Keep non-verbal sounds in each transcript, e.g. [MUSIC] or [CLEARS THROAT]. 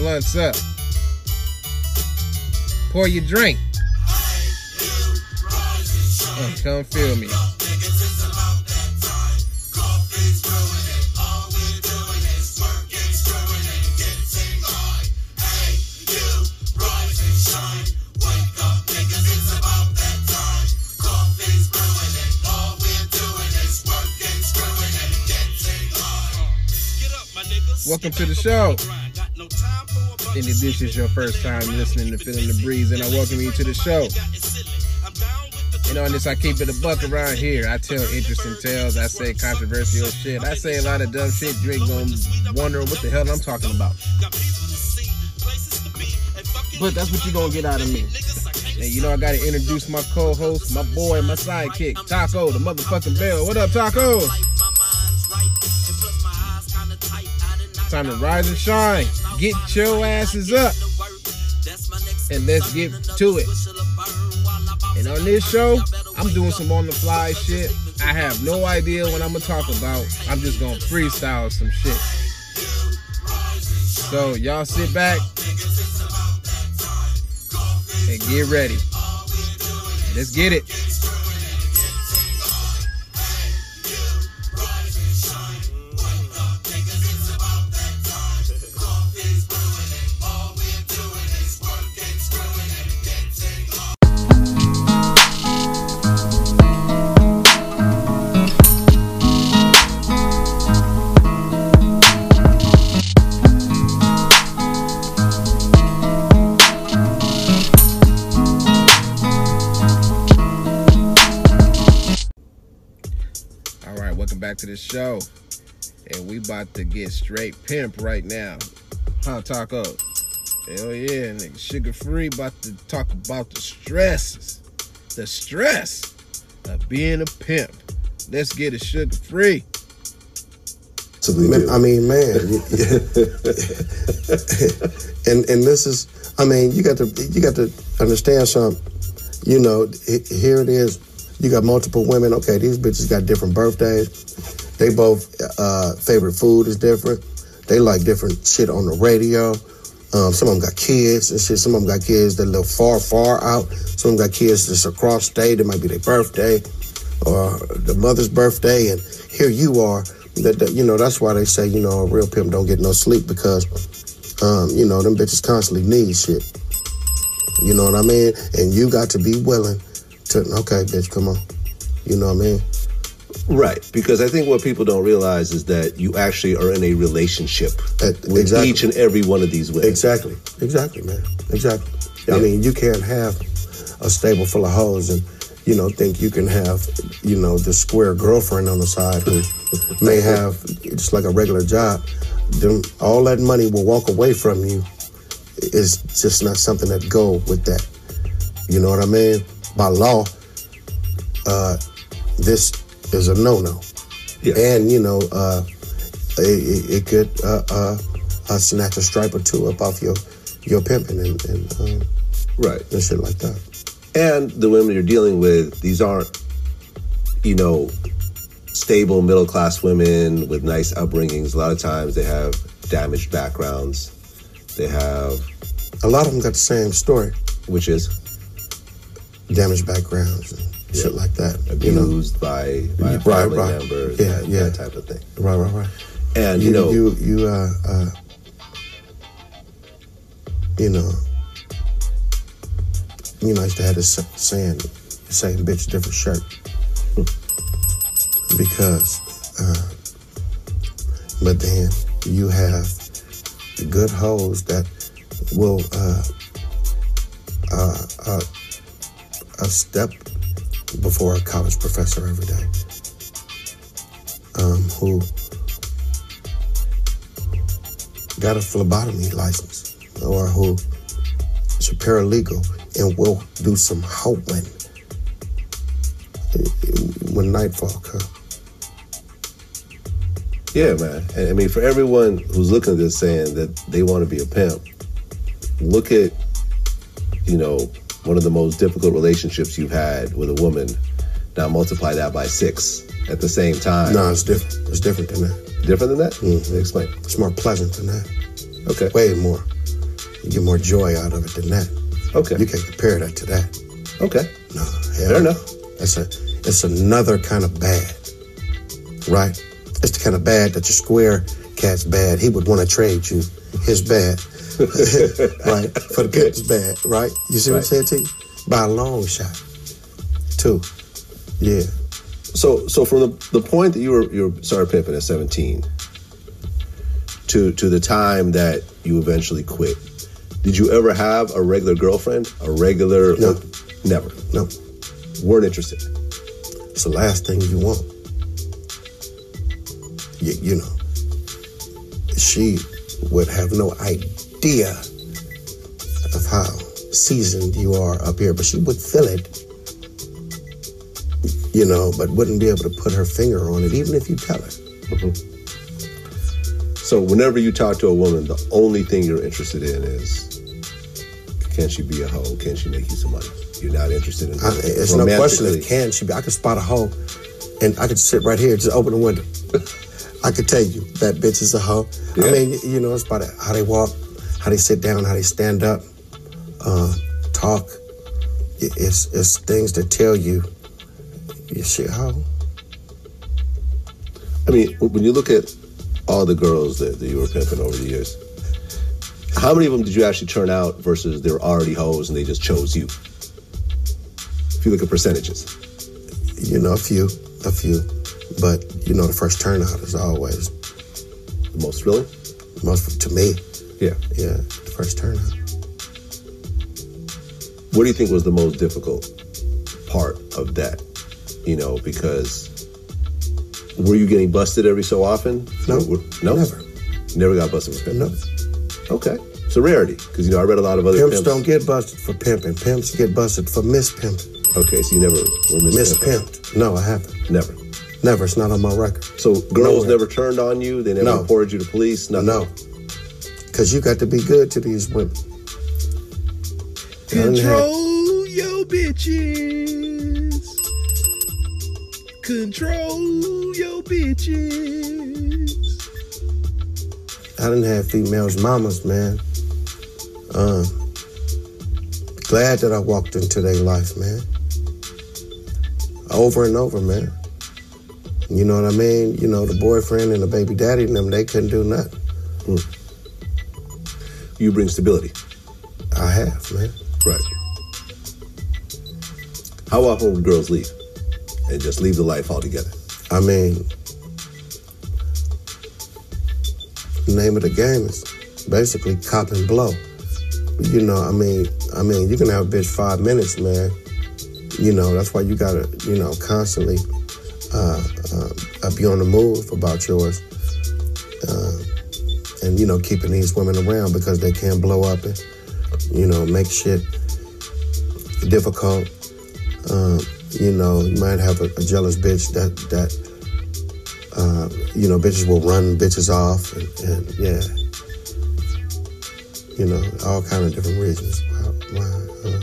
blunts up. Pour your drink. And come feel me. Welcome to the show. And if this is your first time listening to Feeling the Breeze, and I welcome you to the show. And on this, I keep it a buck around here. I tell interesting tales. I say controversial shit. I say a lot of dumb shit. You ain't gonna wonder what the hell I'm talking about. But that's what you're gonna get out of me. And you know I gotta introduce my co-host, my boy, my sidekick, Taco, the motherfucking bell. What up, Taco? Time to rise and shine. Get your asses up. And let's get to it. And on this show, I'm doing some on the fly shit. I have no idea what I'm gonna talk about. I'm just gonna freestyle some shit. So y'all sit back and get ready. Let's get it. To the show. And we about to get straight pimp right now. Huh, Taco? Hell yeah, nigga. Sugar free about to talk about the stresses. The stress of being a pimp. Let's get it sugar free. I mean, man, [LAUGHS] and and this is, I mean, you got to you got to understand something. You know, he- here it is. You got multiple women. Okay, these bitches got different birthdays. They both uh, favorite food is different. They like different shit on the radio. Um, some of them got kids and shit. Some of them got kids that live far, far out. Some of them got kids that's across state. It might be their birthday or the mother's birthday, and here you are. That, that you know that's why they say you know a real pimp don't get no sleep because um, you know them bitches constantly need shit. You know what I mean? And you got to be willing to okay, bitch, come on. You know what I mean? Right, because I think what people don't realize is that you actually are in a relationship Uh, with exactly. each and every one of these women. Exactly, exactly, man, exactly. I mean, you can't have a stable full of hoes and you know think you can have you know the square girlfriend on the side who [LAUGHS] may have just like a regular job. Them all that money will walk away from you. Is just not something that go with that. You know what I mean? By law, uh, this is a no-no. Yeah. And you know, uh, it, it, it could uh, uh, uh, snatch a stripe or two up off your your pimping and and, um, Right. and shit like that. And the women you're dealing with, these aren't, you know, stable middle class women with nice upbringings. A lot of times they have damaged backgrounds. They have, A lot of them got the same story, which is damaged backgrounds and shit like that. You know, abused by, by Right, family right. members, Yeah, that, yeah. that type of thing. right, right, right. And, you, you know, you you uh, uh, you know, you know, I used to have this sa- saying, same bitch, different shirt, [LAUGHS] because, uh, but then you have good hoes that will uh, uh, uh, uh, step before a college professor every day. Um, who got a phlebotomy license or who is a paralegal and will do some hoeing when nightfall comes. Yeah, man. I mean, for everyone who's looking at this saying that they want to be a pimp, look at, you know, one of the most difficult relationships you've had with a woman. Now multiply that by six at the same time. No, it's different. It's different than that. Different than that? Mm-hmm. Explain. It's more pleasant than that. Okay. Way more. You get more joy out of it than that. Okay. You can't compare that to that. Okay. No, hell Fair no. enough. It's a it's another kind of bad. Right? It's the kind of bad that your square cat's bad. He would want to trade you his bad. [LAUGHS] right? For the pimp's bad, right? You see what I'm saying to you? By a long shot. Two. Yeah. So, so from the, the point that you were you were started pimping at seventeen to to the time that you eventually quit, did you ever have a regular girlfriend? A regular? No. Never. No. Weren't interested. It's the last thing you want. You, you know, she would have no idea of how seasoned you are up here, but she would feel it, you know, but wouldn't be able to put her finger on it, even if you tell her. Mm-hmm. So whenever you talk to a woman, the only thing you're interested in is can she be a hoe? Can she make you some money? You're not interested in I, it's no question of can she be. I could spot a hoe, and I could sit right here, just open the window. [LAUGHS] I could tell you that bitch is a hoe. I mean, you know, it's about how they walk, how they sit down, how they stand up, uh, talk. It- It's it's things that tell you you shit hoe. I mean, when you look at all the girls that, that you were pimping over the years, how many of them did you actually turn out versus they were already hoes and they just chose you? If you look at percentages. You know, a few, a few, but you know, the first turnout is always The most thrilling? most to me. Yeah. Yeah, the first turnout. What do you think was the most difficult part of that? You know, because were you getting busted every so often? No, no, never. Never got busted pimping. No, Okay, it's a rarity because you know I read a lot of other pimps pimps. don't get busted for pimping. Pimps get busted for mispimping. Okay, so you never were. Mispimped. No, I haven't. Never. Never. It's not on my record. So girls Nowhere. never turned on you. They never No. reported you to police. Nothing. No. Because you got to be good to these women. Control your bitches. Control your bitches. I didn't have females mamas, man. Uh, glad that I walked into their life, man. Over and over, man. You know what I mean? You know, the boyfriend and the baby daddy and them, they couldn't do nothing. You bring stability. I have, man. Right. How often would girls leave and just leave the life altogether? I mean, the name of the game is basically cop and blow. You know, I mean, I mean, you can have a bitch five minutes, man. You know, that's why you gotta, you know, constantly uh, uh, be on the move about yours, uh, and you know, keeping these women around because they can blow up and, you know, make shit difficult. Um, you know, you might have a, a jealous bitch that that uh, you know bitches will run bitches off, and, and yeah, you know, all kind of different reasons why, why uh,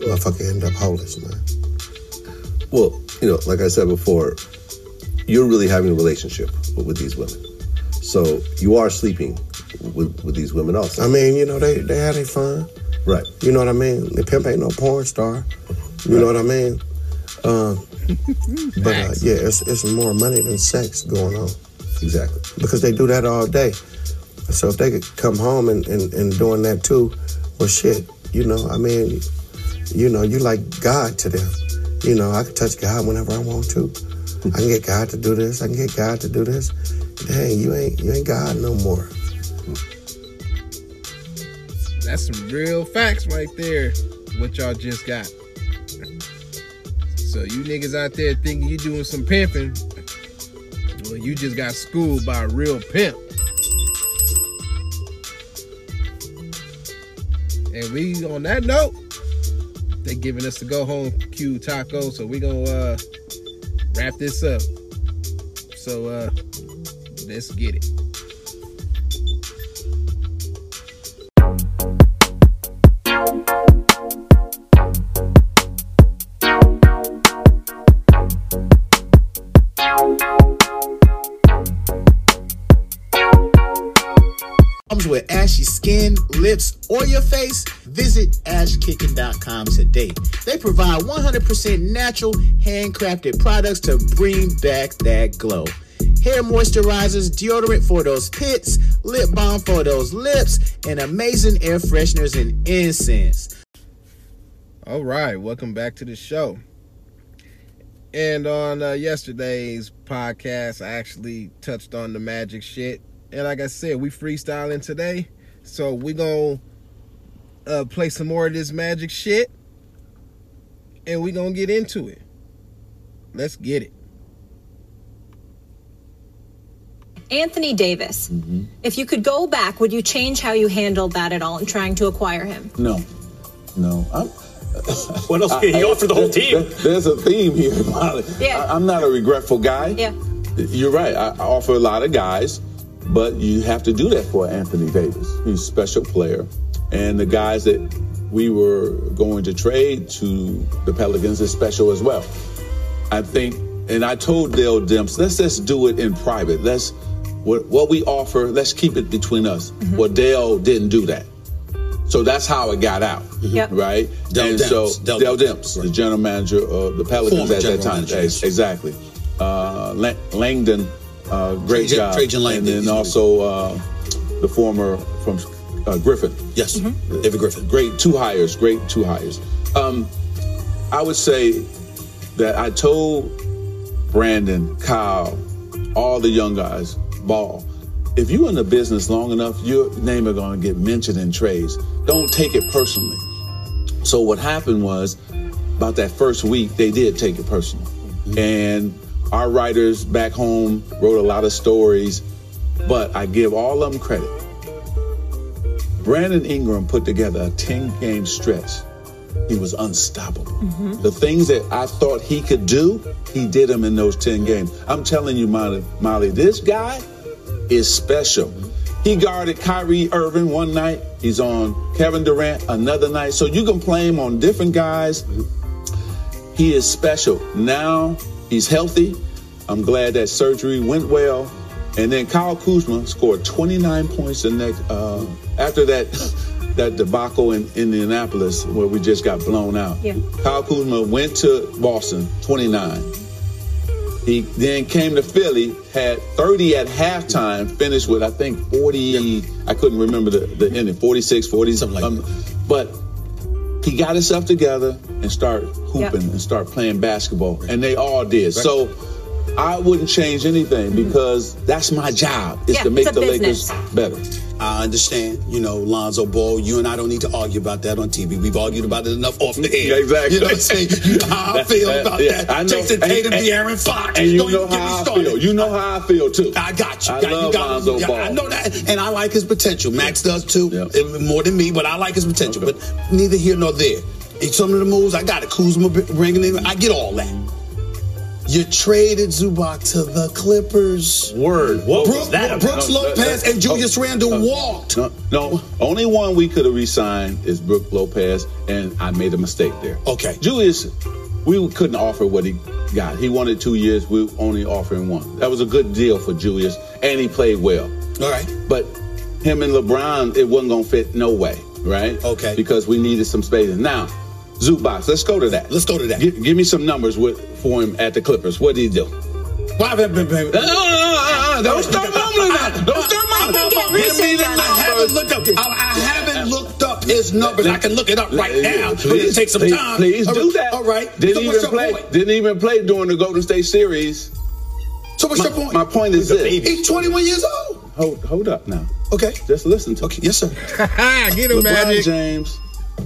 motherfucker end up homeless, man. Well, you know, like I said before, you're really having a relationship with these women. So you are sleeping with, with these women also. I mean, you know, they they had their fun. right. You know what I mean? The pimp ain't no porn star. You know what I mean? Uh, [LAUGHS] but uh, yeah, it's it's more money than sex going on. Exactly. because they do that all day. So if they could come home and, and, and doing that too, well, shit, you know, I mean, you know, you like God to them. You know, I can touch God whenever I want to. I can get God to do this. I can get God to do this. Dang, you ain't you ain't God no more. That's some real facts right there. What y'all just got. So you niggas out there thinking you doing some pimping, well, you just got schooled by a real pimp. And we on that note, they giving us the go home cue taco, so we gonna uh, wrap this up. So uh, let's get it. With ashy skin, lips, or your face? Visit ashkicking.com today. They provide 100% natural, handcrafted products to bring back that glow. Hair moisturizers, deodorant for those pits, lip balm for those lips, and amazing air fresheners and incense. All right, welcome back to the show. And on uh, yesterday's podcast, I actually touched on the magic shit. And like I said, we freestyling today, so we gonna uh, play some more of this magic shit, and we gonna get into it. Let's get it. Anthony Davis. Mm-hmm. If you could go back, would you change how you handled that at all in trying to acquire him? No, no. I'm, [LAUGHS] What else can he offer the whole team? there- There's a theme here, Molly. Yeah. I, am not a regretful guy. Yeah. You're right. I, I offer a lot of guys, but you have to do that for Anthony Davis. He's a special player. And the guys that we were going to trade to the Pelicans is special as well. I think, and I told Dell Demps, let's just do it in private. Let's what, what we offer, let's keep it between us. Well, Dell didn't do that. So that's how it got out, Yep. right? Dell and Demps. so Dell Dell Demps. Demps, the general manager of the Pelicans Former at that time, manager, exactly. Uh, Langdon, uh, great Trajan- job, Trajan Langdon, and then also uh, the former from uh, Griffin. Yes, David Griffin. Great two hires, great two hires. Um, I would say that I told Brandon, Kyle, all the young guys, Ball, if you're in the business long enough, your name are going to get mentioned in trades. Don't take it personally. So what happened was, about that first week, they did take it personal, mm-hmm. and our writers back home wrote a lot of stories. But I give all of them credit. Brandon Ingram put together a 10 game stretch. He was unstoppable. The things that I thought he could do, he did them in those 10 games. I'm telling you, Molly, Molly this guy is special. He guarded Kyrie Irving one night. He's on Kevin Durant another night. So you can play him on different guys. He is special. Now he's healthy. I'm glad that surgery went well. And then Kyle Kuzma scored 29 points the next uh, after that [LAUGHS] that debacle in Indianapolis where we just got blown out. Yeah. Kyle Kuzma went to Boston, 29. He then came to Philly, had 30 at halftime, finished with I think 40. I couldn't remember the, the ending, 46, 40, Something like um, But he got himself together and started hooping Yep. and start playing basketball, and they all did. So I wouldn't change anything mm-hmm. because that's my job is Yeah, to make the business. Lakers better. I understand. You know, Lonzo Ball, you and I don't need to argue about that on TV. We've argued about it enough off the air. Yeah, exactly. You know what I'm saying? You know how I feel about Yeah, that. I know. Jason And- Tatum, and- De'Aaron Fox. And you Don't know even get me how I started. feel. You know how I feel too. I got you. I Got- you love got- Lonzo yeah, Ball. I know that, and I like his potential. Max does too, Yeah. more than me, but I like his potential. Okay. But neither here nor there. In some of the moves, I got it. Kuzma bringing in, I get all that. You traded Zubac to the Clippers. Word. What Brook, was that Brooks No, Lopez and Julius Randle walked. No, only one we could have re-signed is Brook Lopez, and I made a mistake there. Okay. Julius, we couldn't offer what he got. He wanted two years. We were only offering one. That was a good deal for Julius, and he played well. All right. But him and LeBron, it wasn't gonna fit no way, right? Okay. Because we needed some space. Now, Zubac, let's go to that. Let's go to that. Gi- give me some numbers with, for him at the Clippers. What did he do? Well, I've been, been, been, uh, uh, uh, don't start mumbling now. Don't start mumbling. I've been getting Give me research the on I that. haven't looked up. I, I haven't looked up his numbers. I can look it up right now. but it takes some please, time. Please do that. All right. Didn't so even play. point? Didn't even play during the Golden State series. So what's My, your point? my point is this. He's 21 years old. Hold, hold up now. Okay. Just listen to Okay. Yes, sir. [LAUGHS] Get him, LeBron Magic. James,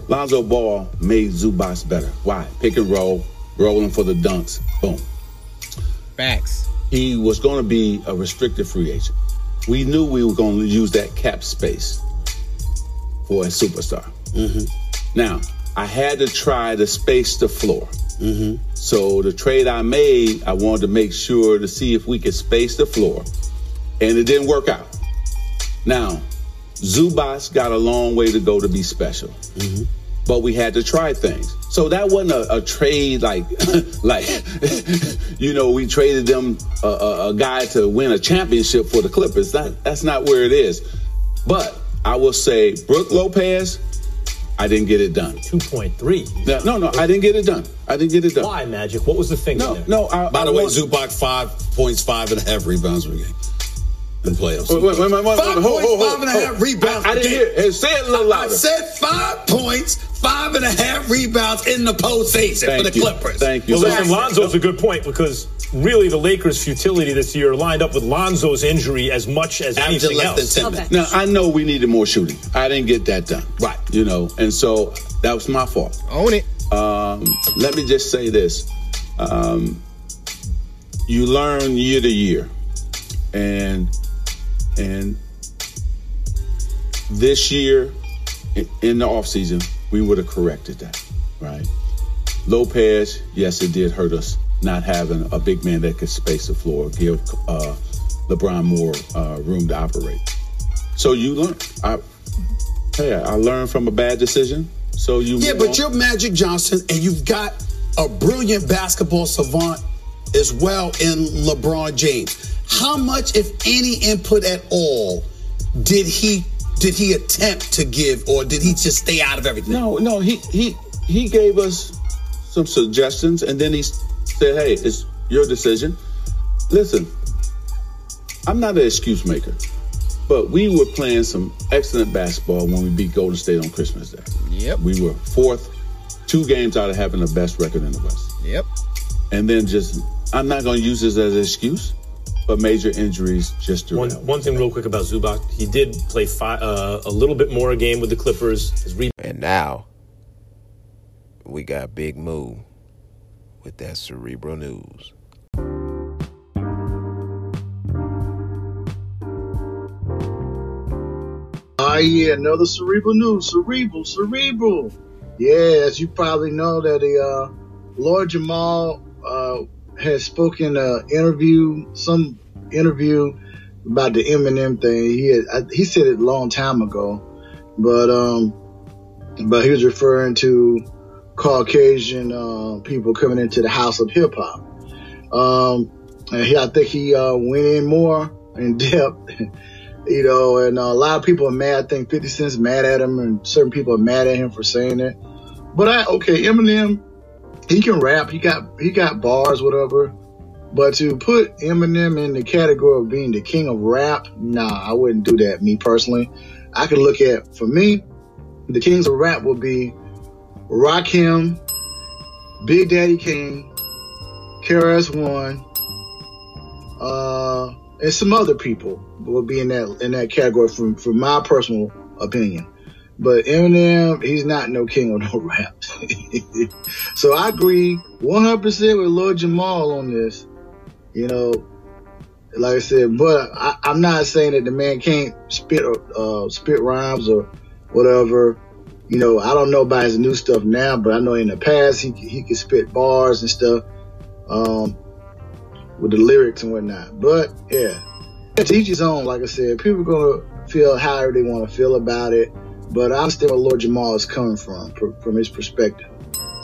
Lonzo Ball made Zubac better. Why? Pick and roll. Rolling for the dunks. Boom. Facts. He was going to be a restricted free agent. We knew we were going to use that cap space for a superstar. Mm-hmm. Now, I had to try to space the floor. Mm-hmm. So the trade I made, I wanted to make sure to see if we could space the floor, and it didn't work out. Now, Zubac got a long way to go to be special, mm-hmm. But we had to try things. So that wasn't a, a trade like, [LAUGHS] like, [LAUGHS] you know, we traded them a, a, a guy to win a championship for the Clippers. That that's not where it is. But I will say, Brook Lopez, I didn't get it done. 2.3. No, no, no, I didn't get it done. I didn't get it done. Why, Magic? What was the thing? No, there? no. I, By I the way, want- Zubac five points, five and a half rebounds per game in playoffs. Wait, wait, wait, wait, wait, Five hold, hold, points, hold, five hold. rebounds I, I per didn't game. hear. Say it a little I louder. said five points, five and a half rebounds in the postseason for the you. Clippers. Thank you. Well, listen, So- Lonzo's a good point because really the Lakers' futility this year lined up with Lonzo's injury as much as Averaging anything less else. than 10 Okay. Now I know we needed more shooting. I didn't get that done. Right. You know, and so that was my fault. Own it. Um, let me just say this: um, you learn year to year, and and this year in the off season we would have corrected that, right? Lopez, yes, it did hurt us not having a big man that could space the floor, give uh, LeBron more uh, room to operate. So you learn. I, hey, I learned from a bad decision. So you Yeah, but on. you're Magic Johnson, and you've got a brilliant basketball savant as well in LeBron James. How much, if any, input at all did he did he attempt to give, or did he just stay out of everything? No, no, he he he gave us some suggestions, and then he said, "Hey, it's your decision." Listen, I'm not an excuse maker, but we were playing some excellent basketball when we beat Golden State on Christmas Day. Yep. We were fourth, two games out of having the best record in the West, Yep. and then just I'm not going to use this as an excuse, but major injuries just One, one thing real quick about Zubac, he did play fi- uh, a little bit more a game with the Clippers. His rebound And now we got Big Moo with that cerebral news. Ah, yeah, another cerebral news. Cerebral, cerebral. Yeah, as you probably know, that the uh, Lord Jamar uh, has spoken uh, interview, some interview about the Eminem thing. He had, I, he said it a long time ago, but um, but he was referring to Caucasian uh, people coming into the house of hip hop. Um, and he, I think he uh, went in more in [LAUGHS] depth you know, and uh, a lot of people are mad. I think 50 Cent's mad at him, and certain people are mad at him for saying it. But I, okay, Eminem, he can rap. He got he got bars, whatever. But to put Eminem in the category of being the king of rap, nah, I wouldn't do that. Me personally, I could look at for me, the kings of rap would be Rakim, Big Daddy Kane, KRS One, uh, and some other people will be in that in that category from from my personal opinion. But Eminem, he's not no king of no [LAUGHS] rap. so I agree 100% with Lord Jamar on this. You know, like I said, but I, I'm not saying that the man can't spit uh, spit rhymes or whatever. You know, I don't know about his new stuff now, but I know in the past he he could spit bars and stuff. Um, with the lyrics and whatnot. But yeah, to each his own. Like I said, people are gonna feel however they want to feel about it. But I understand where Lord Jamar is coming from, from his perspective.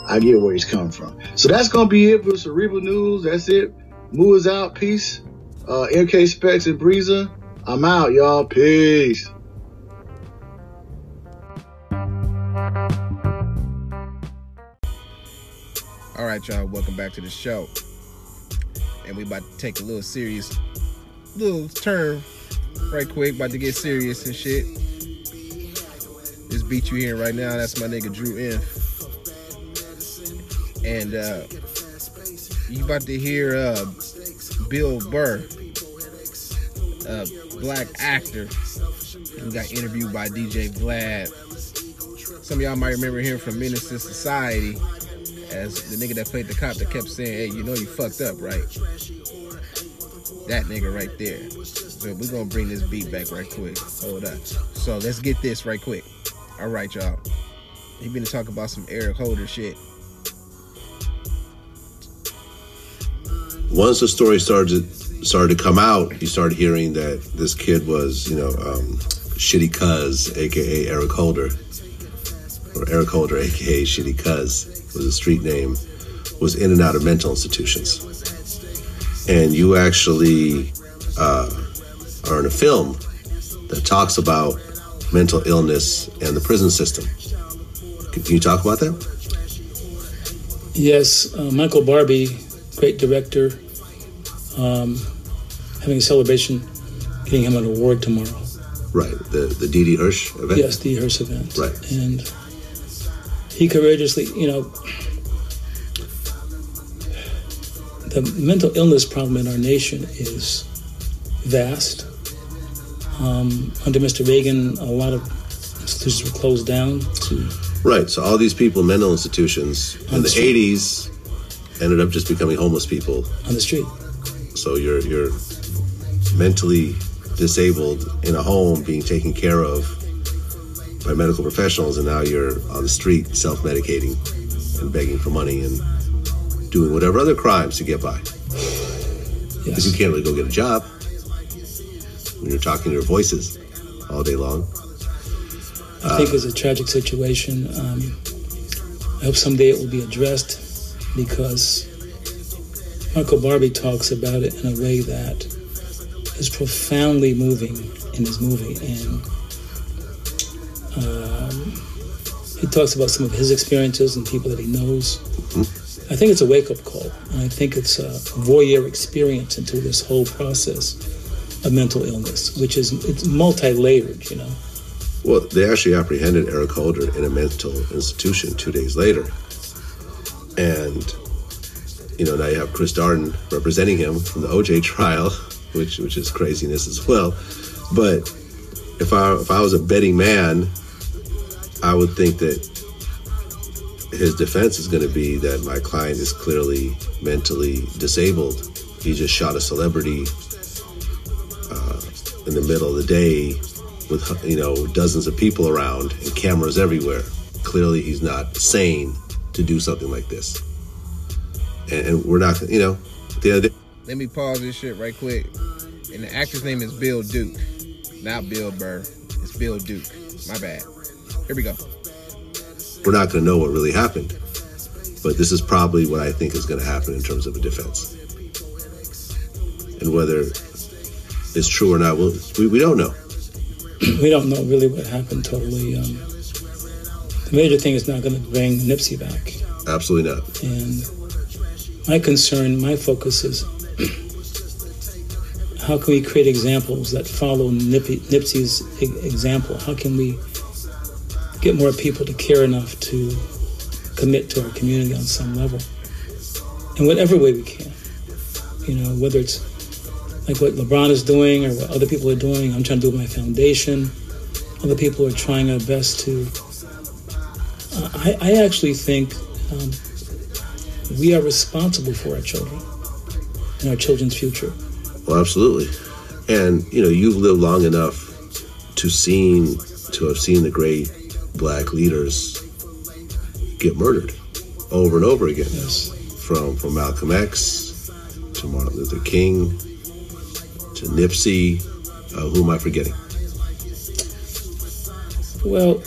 I get where he's coming from. So that's gonna be it for Cerebral News. That's it. Moo is out. Peace. Uh, MK Specs and Breezer. I'm out, y'all. Peace. All right, y'all. Welcome back to the show. And we about to take a little serious, little turn, right quick. About to get serious and shit. Beat you hearing right now, that's my nigga Drew M. And uh you about to hear uh Bill Burr, a black actor who got interviewed by DJ Vlad. Some of y'all might remember him from Menace to Society as the nigga that played the cop that kept saying, "Hey, you know you fucked up, right?" That nigga right there. So we're gonna bring this beat back right quick. Hold up. So let's get this right quick. All right, y'all. He been to talk about some Eric Holder shit. once the story started started to come out, you started hearing that this kid was, you know, um, Shitty Cuz, aka Eric Holder, or Eric Holder, aka Shitty Cuz, was a street name, was in and out of mental institutions. And you actually uh, are in a film that talks about mental illness and the prison system. Can you talk about that? Yes, uh, Michael Barbie, great director, um, having a celebration, getting him an award tomorrow. Right, the the Dee Hirsch event. Yes, the Hearst event. Right. And he courageously, you know, the mental illness problem in our nation is vast. Um, under Mr. Reagan, a lot of institutions were closed down. To, Right. So all these people mental institutions in the the eighties ended up just becoming homeless people. on the street. So you're you're mentally disabled in a home being taken care of by medical professionals and now you're on the street self-medicating and begging for money and doing whatever other crimes to get by. Because you can't really go get a job when you're talking to your voices all day long. I think it's a tragic situation. Um, I hope someday it will be addressed because Michael Barbie talks about it in a way that is profoundly moving in his movie. And um, he talks about some of his experiences and people that he knows. I think it's a wake up call. And I think it's a voyeur experience into this whole process of mental illness, which is it's multi layered, you know. Well, they actually apprehended Eric Holder in a mental institution two days later. And, you know, now you have Chris Darden representing him from the OJ trial, which which is craziness as well. But if I if I was a betting man, I would think that his defense is going to be that my client is clearly mentally disabled. He just shot a celebrity in the middle of the day with you know dozens of people around and cameras everywhere. Clearly, he's not sane to do something like this. And, and we're not, you know, the other day, Let me pause this shit right quick. And the actor's name is Bill Duke, not Bill Burr. It's Bill Duke. My bad. Here we go. we're not going to know what really happened. But this is probably what I think is going to happen in terms of a defense. And whether it's true or not, we'll, we, we don't know. [CLEARS THROAT] we don't know really what happened totally. Um, the major thing is not going to bring Nipsey back. Absolutely not. And my concern, my focus is [CLEARS THROAT] how can we create examples that follow Nippy, Nipsey's e- example? How can we get more people to care enough to commit to our community on some level? In whatever way we can. You know, whether it's like what LeBron is doing or what other people are doing. I'm trying to do with my foundation. Other people are trying their best to. Uh, I, I actually think um, we are responsible for our children and our children's future. Well, absolutely. And you know, you've lived long enough to seen to have seen the great black leaders get murdered over and over again. Yes. From from Malcolm X to Martin Luther King Nipsey. Uh, who am I forgetting? Well,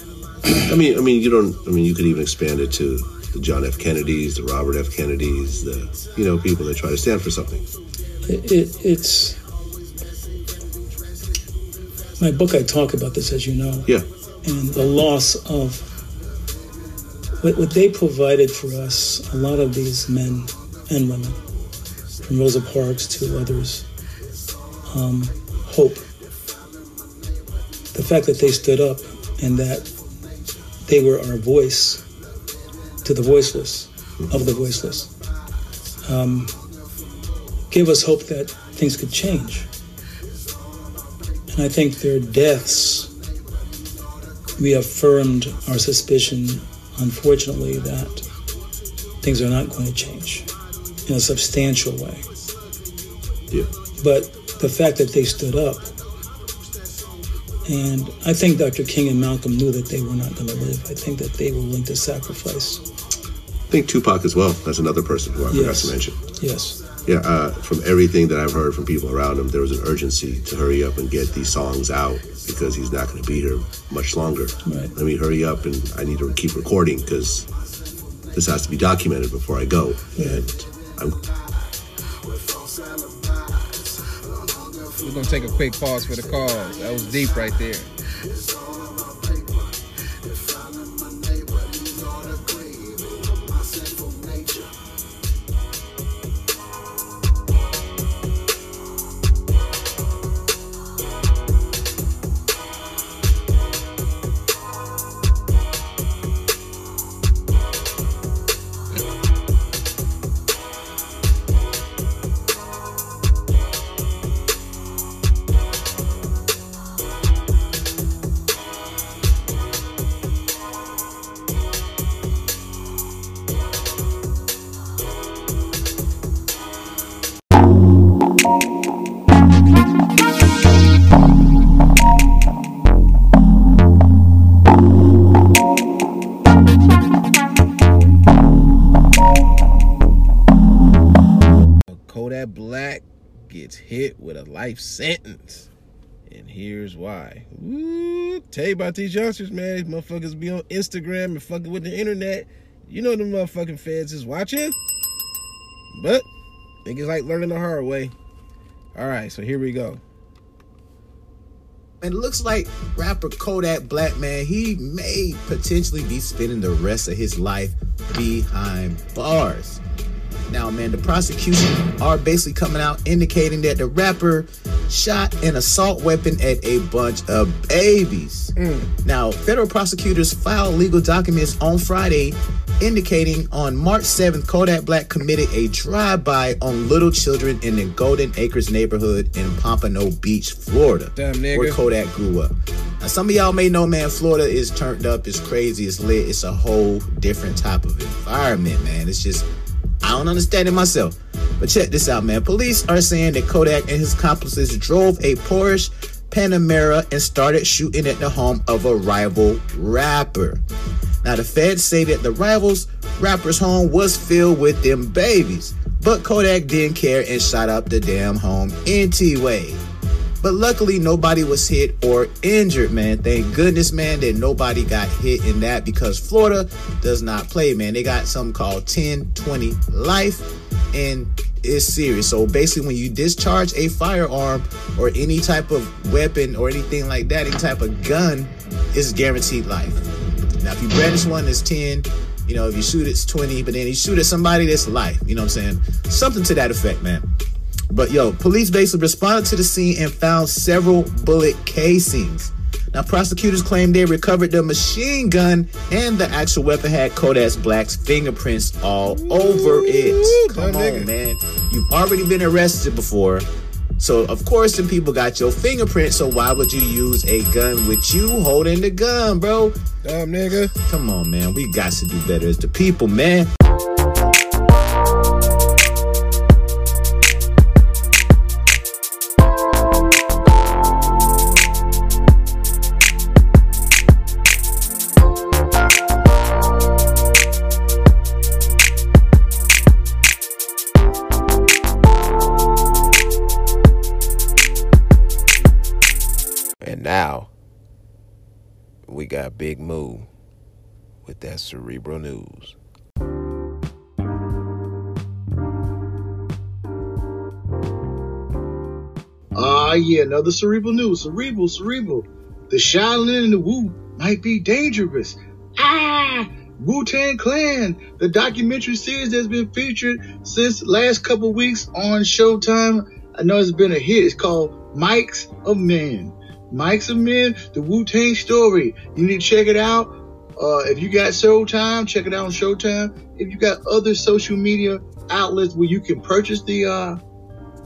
I mean, I mean, you don't. I mean, you could even expand it to the John F. Kennedys, the Robert F. Kennedys, the you know people that try to stand for something. it, it, it's my book. I talk about this, as you know. Yeah. And the loss of what, what they provided for us. A lot of these men and women, from Rosa Parks to others, um, hope. The fact that they stood up and that they were our voice to the voiceless, of the voiceless, um, gave us hope that things could change. And I think their deaths reaffirmed our suspicion, unfortunately, that things are not going to change in a substantial way. Yeah. But the fact that they stood up, and I think Dr. King and Malcolm knew that they were not going to live. I think that they were willing to sacrifice. I think Tupac as well. That's another person who I forgot Yes. to mention. Yes. Yeah, uh, from everything that I've heard from people around him, there was an urgency to hurry up and get these songs out because he's not going to be here much longer. Right. Let me hurry up and I need to keep recording because this has to be documented before I go. And I'm We're gonna take a quick pause for the calls. That was deep right there. Hit with a life sentence. And here's why. Woo, tell you about these youngsters, man. These motherfuckers be on Instagram and fucking with the internet. You know the motherfucking feds is watching. But niggas like learning the hard way. All right, so here we go. And it looks like rapper Kodak Black, man, he may potentially be spending the rest of his life behind bars. Now, man, the prosecution are basically coming out indicating that the rapper shot an assault weapon at a bunch of babies. Mm. Now, federal prosecutors filed legal documents on Friday indicating on March 7th, Kodak Black committed a drive-by on little children in the Golden Acres neighborhood in Pompano Beach, Florida, Damn, nigga. where Kodak grew up. Now, some of y'all may know, man, Florida is turned up, it's crazy, it's lit, it's a whole different type of environment, man. It's just, I don't understand it myself. But check this out, man. Police are saying that Kodak and his accomplices drove a Porsche Panamera and started shooting at the home of a rival rapper. Now, the feds say that the rival's rapper's home was filled with them babies, but Kodak didn't care and shot up the damn home anyway. But luckily, nobody was hit or injured, man. Thank goodness, man, that nobody got hit in that because Florida does not play, man. They got something called 10 20 life, and it's serious. So basically, when you discharge a firearm or any type of weapon or anything like that, any type of gun, it's guaranteed life. Now, if you brandish one, it's 10. You know, if you shoot, it's 20. But then you shoot at somebody, that's life. You know what I'm saying? Something to that effect, man. But yo, police basically responded to the scene and found several bullet casings. Now, prosecutors claim they recovered the machine gun and the actual weapon had Kodak's Black's fingerprints all over it. Come on, nigga. man. You've already been arrested before. So, of course, some people got your fingerprint. So, why would you use a gun with you holding the gun, bro? Dumb nigga. Come on, man. We got to do better as the people, man. We got Big Moo with that cerebral news. Ah, yeah, another cerebral news. Cerebral, cerebral. The Shaolin and the Wu might be dangerous. Ah! Wu Tang Clan, the documentary series that's been featured since last couple weeks on Showtime. I know it's been a hit. It's called Mics of Men. Mics of Men, the Wu Tang story. You need to check it out. Uh, if you got Showtime, check it out on Showtime. If you got other social media outlets where you can purchase the uh,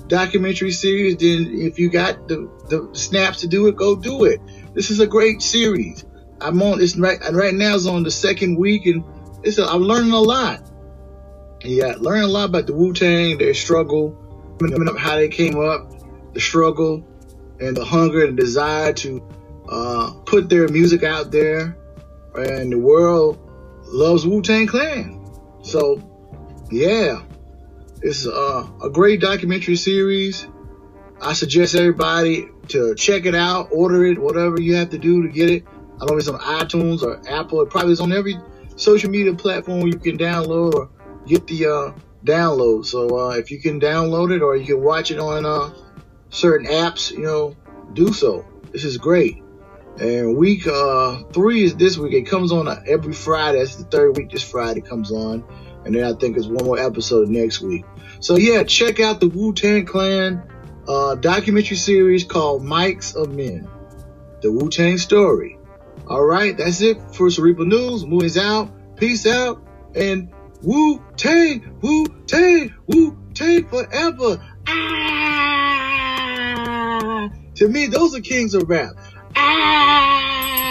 documentary series, then if you got the, the snaps to do it, go do it. This is a great series. I'm on it's right right now it's on the second week and it's a, I'm learning a lot. Yeah, learning a lot about the Wu Tang, their struggle, how they came up, the struggle, and the hunger and desire to uh, put their music out there. And the world loves Wu Tang Clan. So, yeah, it's uh, a great documentary series. I suggest everybody to check it out, order it, whatever you have to do to get it. I don't know if it's on iTunes or Apple. It probably is on every social media platform you can download or get the uh, download. So uh, if you can download it or you can watch it on uh, certain apps, you know, do so. This is great. And week uh, three is this week. It comes on uh, every Friday. That's the third week. This Friday comes on, and then I think it's one more episode next week. So yeah, check out the Wu Tang Clan uh, documentary series called Mics of Men, the Wu Tang story. All right, that's it for Cerebral News. Movies out. Peace out. And Wu Tang, Wu Tang, Wu Tang forever. Ah! To me, those are kings of rap. Ah!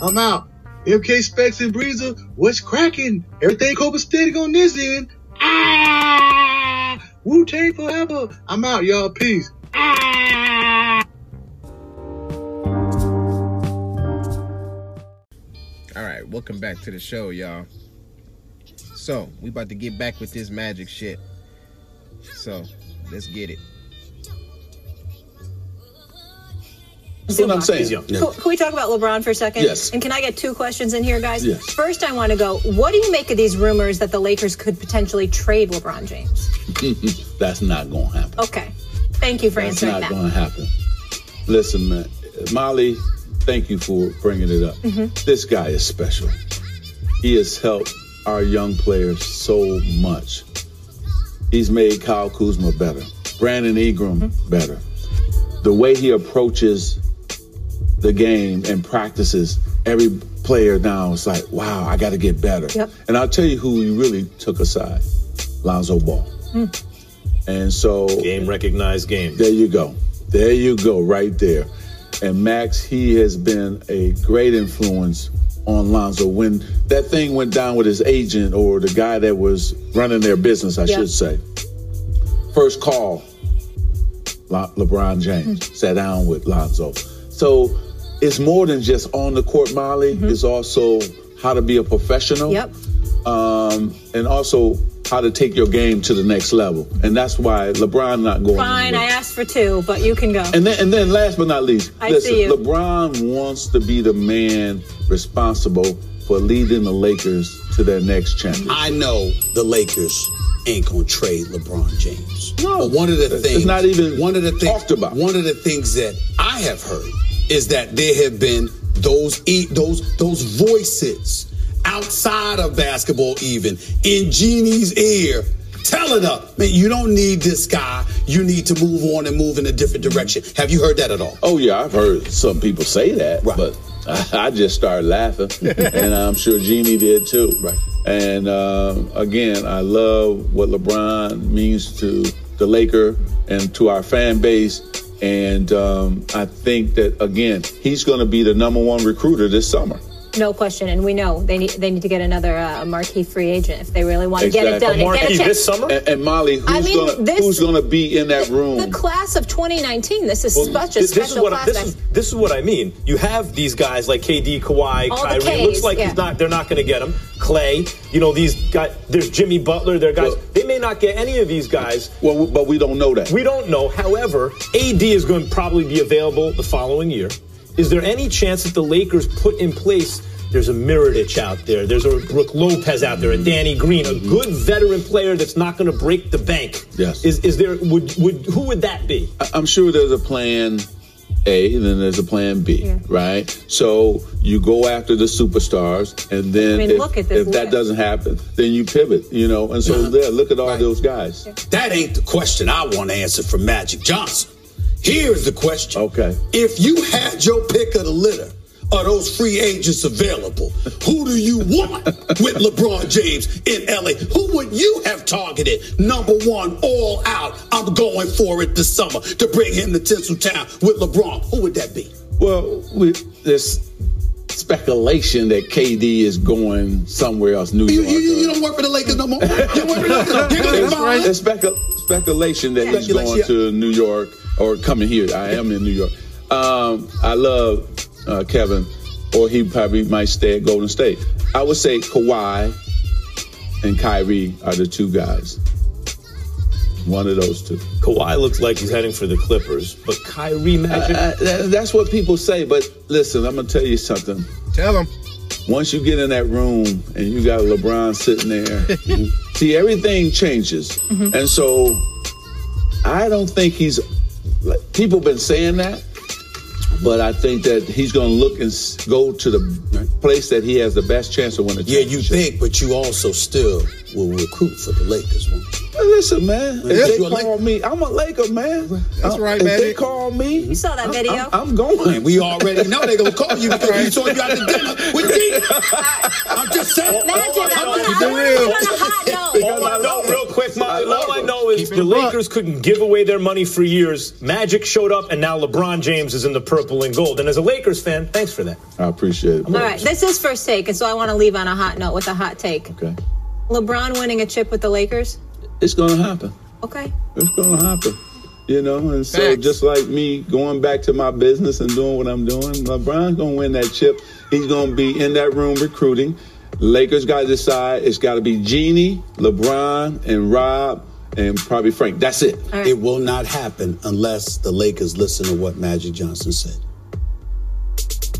I'm out. MK Specs and Breezer, what's cracking? Everything copacetic on this end. Ah! Wu Tang forever. I'm out, y'all. Peace. Ah! All right, welcome back to the show, y'all. So, we about to get back with this magic shit. So, let's get it. That's what I'm saying. Can, can we talk about LeBron for a second? Yes. And can I get two questions in here, guys? Yes. First, I want to go. What do you make of these rumors that the Lakers could potentially trade LeBron James? [LAUGHS] That's not going to happen. Okay. Thank you for That's answering not going to happen. Listen, man, Molly, thank you for bringing it up. Mhm. This guy is special. He has helped our young players so much. He's made Kyle Kuzma better, Brandon Ingram Mm-hmm. better. The way he approaches the game and practices every player now is like, wow, I got to get better. Yep. And I'll tell you who he really took aside Lonzo Ball. Mm. And so game recognized game. There you go. There you go, right there. And Max, he has been a great influence on Lonzo. When that thing went down with his agent or the guy that was running their business, I Yeah. should say. First call, Le- LeBron James sat down with Lonzo. So it's more than just on the court, Molly. It's also how to be a professional. Yep. Um, and also how to take your game to the next level. And that's why LeBron not going Fine, anywhere. I asked for two, but you can go. And then, and then last but not least, I listen, see you. LeBron wants to be the man responsible for leading the Lakers to their next championship. I know the Lakers ain't gonna trade LeBron James. No, but one of the things, It's not even one of the things talked about. one of the things that I have heard is that there have been those e- those those voices outside of basketball, even in Jeannie's ear. Telling her, man, you don't need this guy. You need to move on and move in a different direction. Have you heard that at all? Oh yeah, I've heard some people say that, right. but I, [LAUGHS] I just started laughing, and I'm sure Jeannie did too. Right. And um, again, I love what LeBron means to the Laker and to our fan base. And um, I think that again, he's going to be the number one recruiter this summer. No question, and we know they need they need to get another uh, marquee free agent if they really want to get it done. and get a check. And, and Molly, who's I mean, gonna this- who's gonna be in that room? The class of 2019. This is Well, such a this, this is special what I, class. this is this is what I mean. You have these guys like KD, Kawhi, All the Kyrie. It looks like yeah. he's not. They're not going to get him. Clay. You know these guys. There's Jimmy Butler. There are guys. they may not get any of these guys. Well, but we don't know that. We don't know. However, AD is going to probably be available the following year. Is there any chance that the Lakers put in place? There's a Mirotic out there. There's a Brook Lopez out there. A Danny Green, a good veteran player that's not going to break the bank. Yes. Is is there? Would would who would that be? I- I'm sure there's a plan A, and then there's a plan B, right? So you go after the superstars, and then I mean, if, look at this if that doesn't happen, then you pivot, you know. And so there, look at all those guys. That ain't the question I want to answer from Magic Johnson. Here's the question. Okay. If you had your pick of the litter are those free agents available, who do you want with LeBron James in LA? Who would you have targeted? Number one, all out. I'm going for it this summer to bring him to Tinseltown with LeBron. Who would that be? Well, we, there's speculation that KD is going somewhere else, New You, York. you, you don't work for the Lakers no more. You work for the Lakers. [LAUGHS] Here goes That's Ball. right. There's specu- speculation that he's Speculation, going yeah. to New York or coming here. I am in New York. Um, I love uh, Kevin, or he probably might stay at Golden State. I would say Kawhi and Kyrie are the two guys. One of those two. Kawhi looks like he's heading for the Clippers, but Kyrie Magic. Uh, that- that's what people say, but listen, I'm gonna tell you something. Tell them. Once you get in that room and you got LeBron sitting there, [LAUGHS] see everything changes, and so I don't think he's. Like, People been saying that, but I think that he's going to look and go to the place that he has the best chance of winning. a Yeah, you think, but you also still will recruit for the Lakers, won't you? Listen, man. If they call me, I'm a Laker, man. That's right, if man. they call me, You saw that video? I'm, I'm going. And we already know they're gonna call you because we saw you at the dinner with me. I'm just saying. Magic, I want Keep to it real. on a hot note. All I know, real quick, Molly, all I know is the. Lakers couldn't give away their money for years. Magic showed up, and now LeBron James is in the purple and gold. And as a Lakers fan, thanks for that. I appreciate it. All right, this is first take, and so I want to leave on a hot note with a hot take. Okay. LeBron winning a chip with the Lakers. It's going to happen. Okay. It's going to happen. You know, and so Facts. just like me going back to my business and doing what I'm doing, LeBron's going to win that chip. He's going to be in that room recruiting. Lakers got to decide. It's got to be Jeannie, LeBron, and Rob, and probably Frank. That's it. All right. It will not happen unless the Lakers listen to what Magic Johnson said.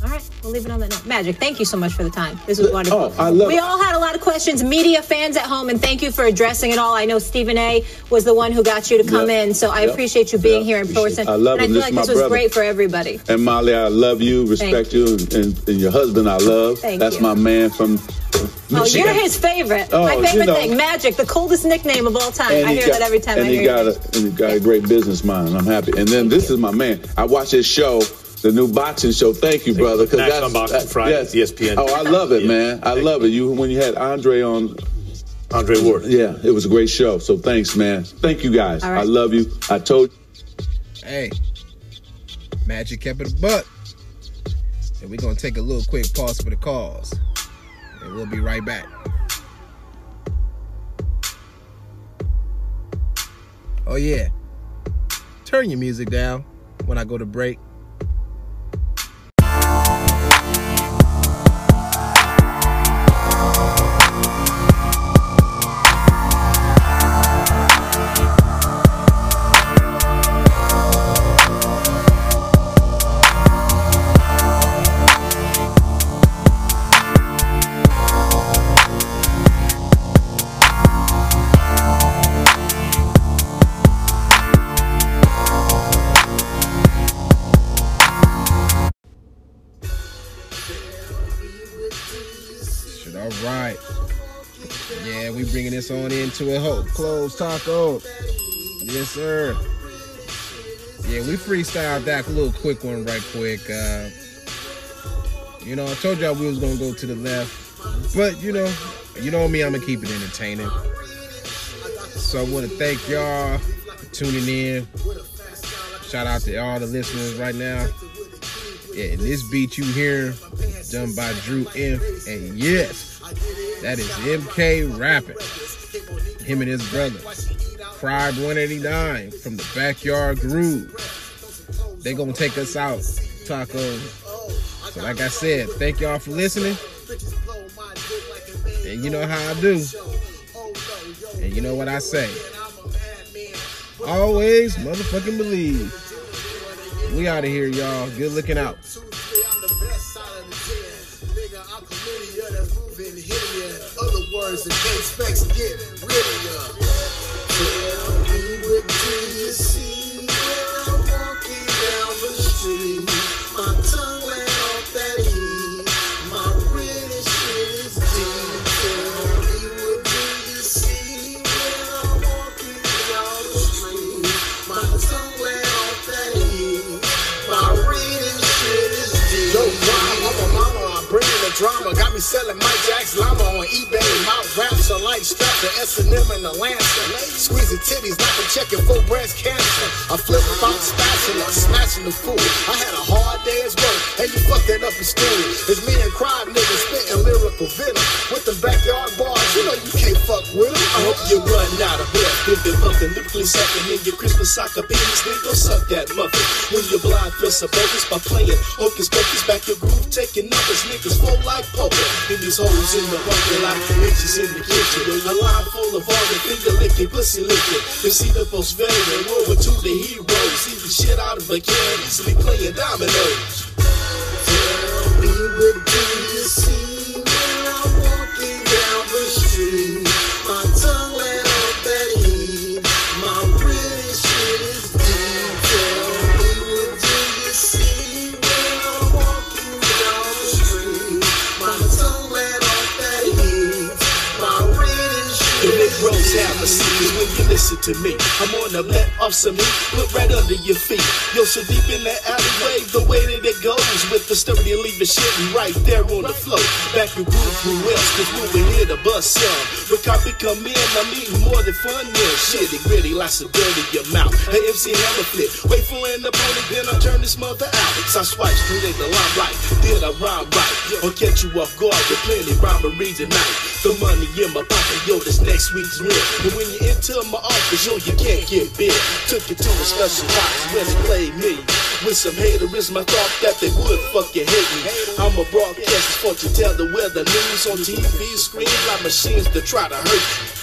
All right, we'll leave it on that note. Magic, thank you so much for the time. This was oh, wonderful. Oh, I love we all had a lot of questions, media fans at home, and thank you for addressing it all. I know Stephen A. was the one who got you to come Yeah. in, so I Yeah. appreciate you being Yeah. here in person. I love and I feel This like this was brother. great for everybody. And Molly, I love you, respect Thank you, and, and, and your husband I love. Thank That's you. my man from Oh, you're his favorite. Oh, My you favorite know. thing, Magic, the coldest nickname of all time. And I he hear got- that every time and I he hear got it. a and he got a great business mind. I'm happy. And then this is my man. I watch his show, the new boxing show. Thank you, brother. 'cause Max that's- Unboxing that- Fridays, ESPN. Oh, I love it, Yeah. man. I Thank love it. You when you had Andre on. Andre Ward. Yeah, it was a great show. So thanks, man. Thank you guys. All right. I love you. I told. Hey, Magic kept it a buck. And we're going to take a little quick pause for the calls. We'll be right back. Oh, yeah. Turn your music down when I go to break. This on into a whole closed taco. Yes, sir. Yeah, we freestyled that little quick one right quick. Uh, you know, I told y'all we was gonna go to the left, but you know, you know me, I'm gonna keep it entertaining. So I want to thank y'all for tuning in. Shout out to all the listeners right now. Yeah, and this beat you hear done by Drew M. And yes, that is MK rapping. Him and his brother. Cribe 189 from the Backyard Groove. They gonna take us out, Taco. So like I said, thank y'all for listening. And you know how I do. And you know what I say. Always motherfucking believe. We out of here, y'all. Good looking out. Words, and expects get rid of ya. Tell me what do you see when I'm walking down the street? Selling Mike Jack's llama on eBay. My raps are like straps to S&M and Atlanta. Squeezing titties like I'm checking for breast cancer. I flip about spatula, smashing the fool. I had a hard day day's work, and you fucked that up in school. It's me and crime niggas spitting lyrical venom. With the backyard bars, you know you can't fuck with them. I hope you run out of breath. Been bumping, lyrically sucking in your Christmas soccer babies. Nigga, suck that muffin. When you're blind, feel bogus by playing hocus pocus. Back your groove, taking numbers. Niggas fall like poker. In these holes in the bucket, like bitches in the kitchen. A line full of all the finger licking, pussy licking. You see the most veteran, World War II, the heroes. See the shit out of a can, easily playing dominoes. Tell me what do you see listen to me. I'm on the let off some heat, put right under your feet. Yo, so deep in the alleyway, the way that it goes with the sturdy leaving shit right there on the floor. Back in Groove Crew else, cause we were here to bust some. But copy come in, I'm eating more than fun meal. Shit, it really like some dirt in your mouth. An MC hammer flip, wait for an opponent, then I turn this mother out. So I swipe through the limelight, did I rhyme right? Or catch you off guard with plenty rhymery tonight. The money in my pocket, yo, this next week's real. But when you enter my office, yo, you can't get bit. Took it to a special box when they played me. With some haterism, I thought that they would fucking hate me. I'm a broadcaster for to tell the weather news on TV screens like machines to try to hurt you.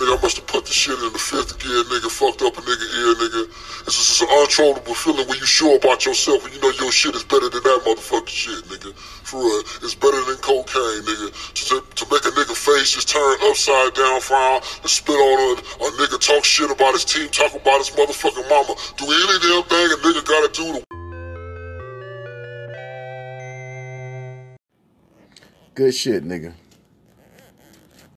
Nigga, I must have put the shit in the fifth gear, nigga, fucked up a nigga ear, nigga. It's just an uncontrollable feeling when you sure about yourself and you know your shit is better than that motherfucking shit, nigga. For real, it's better than cocaine, nigga. To, to make a nigga face just turn upside down frown and spit on a, a nigga talk shit about his team, talk about his motherfucking mama. Do any damn thing a nigga gotta do to Good shit, nigga.